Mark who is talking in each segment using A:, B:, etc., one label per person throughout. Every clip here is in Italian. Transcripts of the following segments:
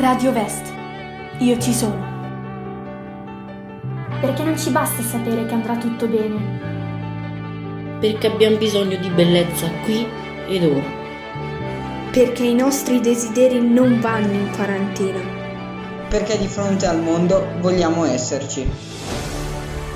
A: Radio Vest. Io ci sono.
B: Perché non ci basta sapere che andrà tutto bene.
C: Perché abbiamo bisogno di bellezza qui ed ora.
D: Perché i nostri desideri non vanno in quarantena.
E: Perché di fronte al mondo vogliamo esserci.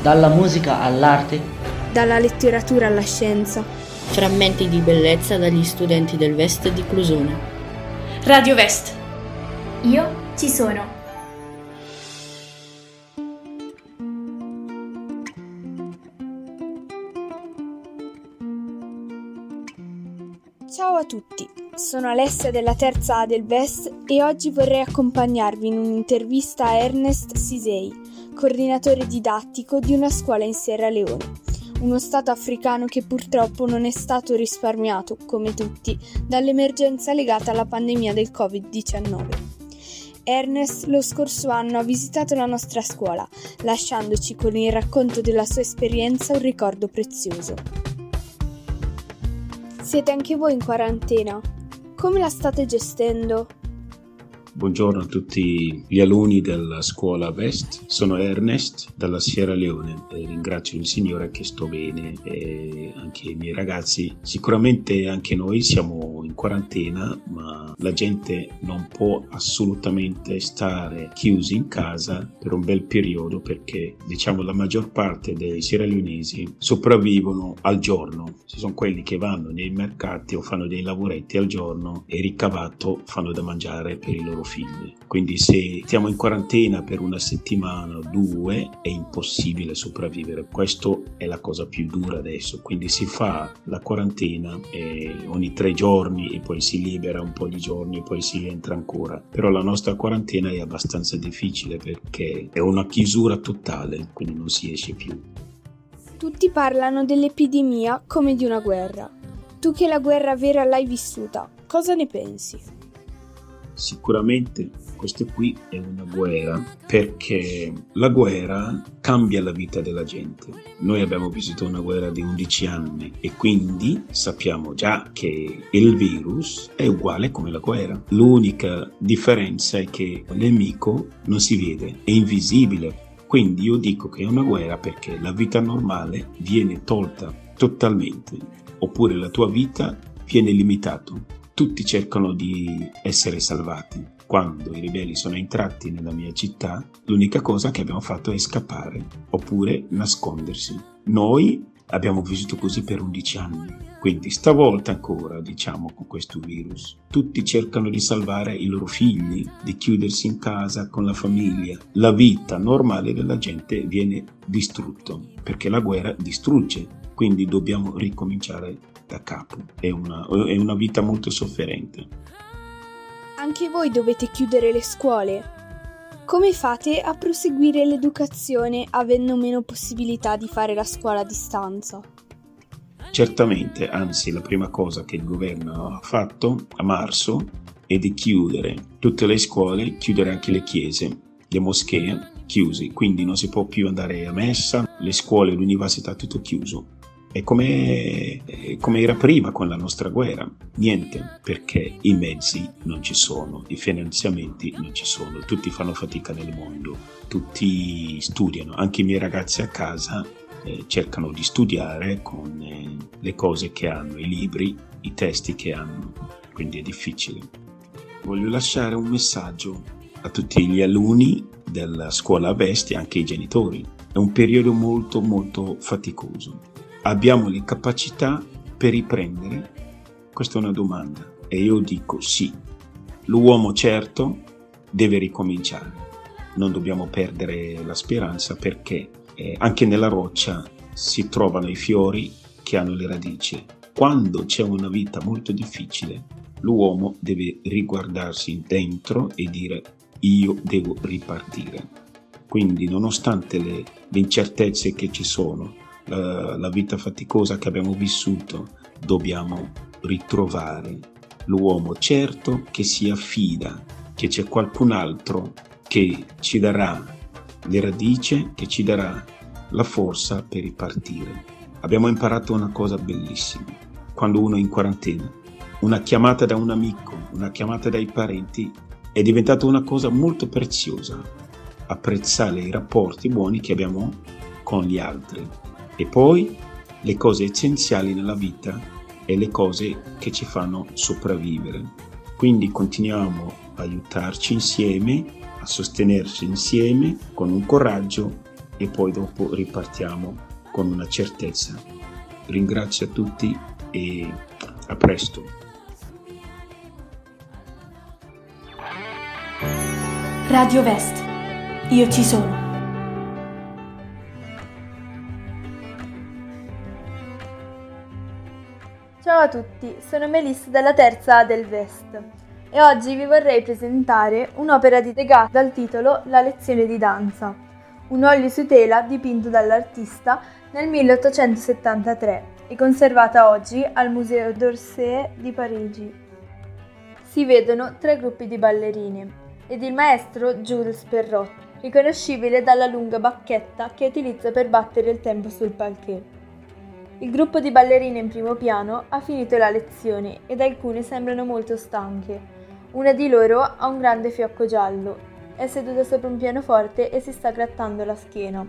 F: Dalla musica all'arte.
D: Dalla letteratura alla scienza.
C: Frammenti di bellezza dagli studenti del Vest di Clusone.
A: Radio Vest.
B: Io ci sono.
D: Ciao a tutti, sono Alessia della terza A del Vest e oggi vorrei accompagnarvi in un'intervista a Ernest Sisei, coordinatore didattico di una scuola in Sierra Leone, uno stato africano che purtroppo non è stato risparmiato, come tutti, dall'emergenza legata alla pandemia del Covid-19. Ernest lo scorso anno ha visitato la nostra scuola, lasciandoci con il racconto della sua esperienza un ricordo prezioso. Siete anche voi in quarantena? Come la state gestendo?
G: Buongiorno a tutti gli alunni della scuola Vest, sono Ernest dalla Sierra Leone e ringrazio il Signore che sto bene e anche i miei ragazzi. Sicuramente anche noi siamo in quarantena, ma la gente non può assolutamente stare chiusi in casa per un bel periodo perché diciamo la maggior parte dei sierraleonesi sopravvivono al giorno. Ci sono quelli che vanno nei mercati o fanno dei lavoretti al giorno e ricavato fanno da mangiare per i loro figli. Quindi se stiamo in quarantena per una settimana o due è impossibile sopravvivere. Questa è la cosa più dura adesso. Quindi si fa la quarantena ogni tre giorni e poi si libera un po' di giorni e poi si entra ancora. Però la nostra quarantena è abbastanza difficile perché è una chiusura totale, quindi non si esce più.
D: Tutti parlano dell'epidemia come di una guerra. Tu che la guerra vera l'hai vissuta, cosa ne pensi?
G: Sicuramente questa qui è una guerra perché la guerra cambia la vita della gente. Noi abbiamo vissuto una guerra di 11 anni e quindi sappiamo già che il virus è uguale come la guerra. L'unica differenza è che nemico non si vede, è invisibile. Quindi io dico che è una guerra perché la vita normale viene tolta totalmente, oppure la tua vita viene limitata tutti cercano di essere salvati. Quando i ribelli sono entrati nella mia città, l'unica cosa che abbiamo fatto è scappare oppure nascondersi. Noi abbiamo vissuto così per 11 anni. Quindi stavolta ancora, diciamo, con questo virus, tutti cercano di salvare i loro figli, di chiudersi in casa con la famiglia. La vita normale della gente viene distrutta, perché la guerra distrugge. Quindi dobbiamo ricominciare da capo. È una, è una vita molto sofferente.
D: Anche voi dovete chiudere le scuole. Come fate a proseguire l'educazione avendo meno possibilità di fare la scuola a distanza?
G: Certamente, anzi la prima cosa che il governo ha fatto a marzo è di chiudere tutte le scuole, chiudere anche le chiese, le moschee chiusi, quindi non si può più andare a messa, le scuole, l'università, tutto chiuso. È come, come, era prima con la nostra guerra, niente, perché i mezzi non ci sono, i finanziamenti non ci sono, tutti fanno fatica nel mondo, tutti studiano, anche i miei ragazzi a casa eh, cercano di studiare con eh, le cose che hanno, i libri, i testi che hanno, quindi è difficile. Voglio lasciare un messaggio a tutti gli alunni della scuola Vesti, anche i genitori. È un periodo molto molto faticoso abbiamo le capacità per riprendere? Questa è una domanda e io dico sì. L'uomo certo deve ricominciare. Non dobbiamo perdere la speranza perché eh, anche nella roccia si trovano i fiori che hanno le radici. Quando c'è una vita molto difficile, l'uomo deve riguardarsi dentro e dire io devo ripartire. Quindi nonostante le, le incertezze che ci sono, la, la vita faticosa che abbiamo vissuto, dobbiamo ritrovare l'uomo certo che si affida, che c'è qualcun altro che ci darà le radici, che ci darà la forza per ripartire. Abbiamo imparato una cosa bellissima. Quando uno è in quarantena, una chiamata da un amico, una chiamata dai parenti è diventata una cosa molto preziosa, apprezzare i rapporti buoni che abbiamo con gli altri e poi le cose essenziali nella vita e le cose che ci fanno sopravvivere. Quindi continuiamo a aiutarci insieme, a sostenerci insieme con un coraggio e poi dopo ripartiamo con una certezza. Ringrazio a tutti e a presto.
A: Radio Vest. Io ci sono.
H: Ciao a tutti, sono Melissa della terza A del Vest e oggi vi vorrei presentare un'opera di Degas dal titolo La lezione di danza, un olio su tela dipinto dall'artista nel 1873 e conservata oggi al Museo d'Orsay di Parigi. Si vedono tre gruppi di ballerine ed il maestro Jules Perrot, riconoscibile dalla lunga bacchetta che utilizza per battere il tempo sul palquet. Il gruppo di ballerine in primo piano ha finito la lezione ed alcune sembrano molto stanche. Una di loro ha un grande fiocco giallo, è seduta sopra un pianoforte e si sta grattando la schiena.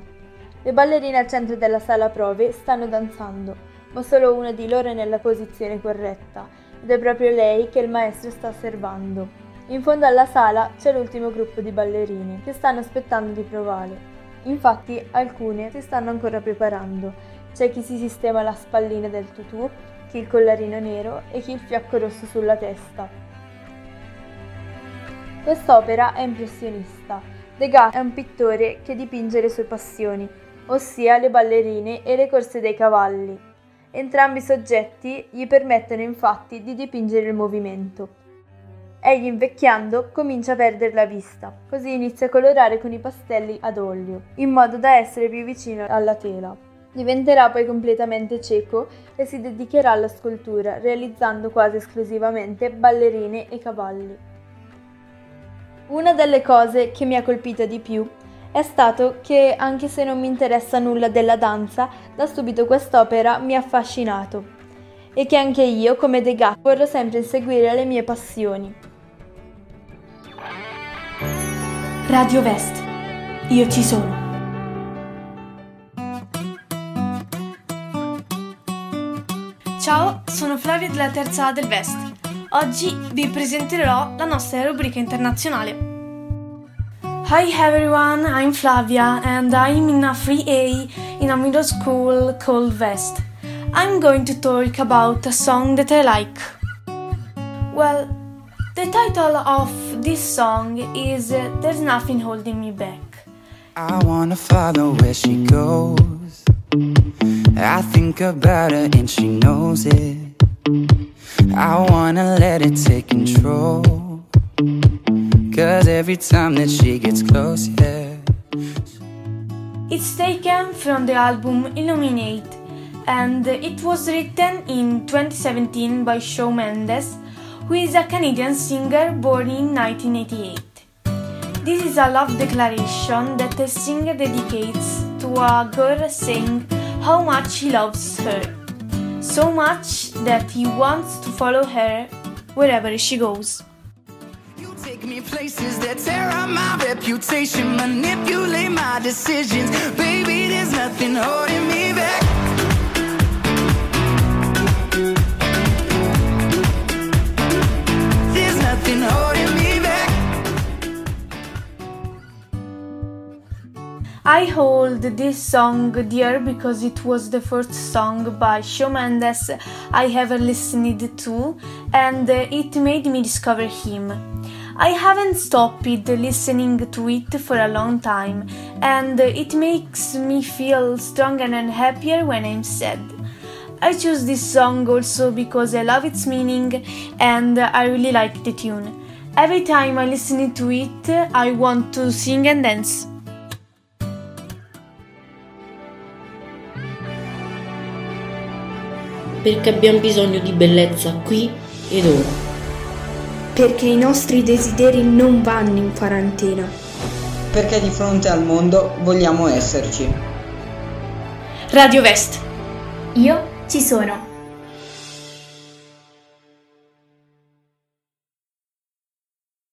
H: Le ballerine al centro della sala prove stanno danzando, ma solo una di loro è nella posizione corretta ed è proprio lei che il maestro sta osservando. In fondo alla sala c'è l'ultimo gruppo di ballerine che stanno aspettando di provare. Infatti alcune si stanno ancora preparando. C'è chi si sistema la spallina del tutù, chi il collarino nero e chi il fiocco rosso sulla testa. Quest'opera è impressionista. Degas è un pittore che dipinge le sue passioni, ossia le ballerine e le corse dei cavalli. Entrambi i soggetti gli permettono infatti di dipingere il movimento. Egli invecchiando comincia a perdere la vista, così inizia a colorare con i pastelli ad olio, in modo da essere più vicino alla tela. Diventerà poi completamente cieco e si dedicherà alla scultura, realizzando quasi esclusivamente ballerine e cavalli. Una delle cose che mi ha colpito di più è stato che, anche se non mi interessa nulla della danza, da subito quest'opera mi ha affascinato e che anche io, come Degas, vorrò sempre inseguire le mie passioni.
A: Radio Vest. Io ci sono. Ciao, sono Flavia della terza A del Vest. Oggi vi presenterò la nostra rubrica internazionale. Hi everyone, I'm Flavia and I'm in a 3A in a middle school called Vest. I'm going to talk about a song that I like. Well, the title of this song is There's Nothing Holding Me Back.
I: I wanna follow where she goes. I think about her and she knows it. I wanna let it take control. Cause every time that she gets close, yeah.
A: It's taken from the album Illuminate and it was written in 2017 by Shawn Mendes who is a Canadian singer born in 1988. This is a love declaration that the singer dedicates to a girl saying how much he loves her. So much that he wants to follow her wherever she goes.
I: You take me places that tear up my reputation, manipulate my decisions. Baby, there's nothing holding me back.
A: I hold this song dear because it was the first song by Shawn Mendes I ever listened to and it made me discover him. I haven't stopped listening to it for a long time and it makes me feel stronger and happier when I'm sad. I choose this song also because I love its meaning and I really like the tune. Every time I listen to it, I want to sing and dance.
C: Perché abbiamo bisogno di bellezza qui ed ora.
H: Perché i nostri desideri non vanno in quarantena.
E: Perché di fronte al mondo vogliamo esserci.
A: Radio Vest.
B: Io ci sono.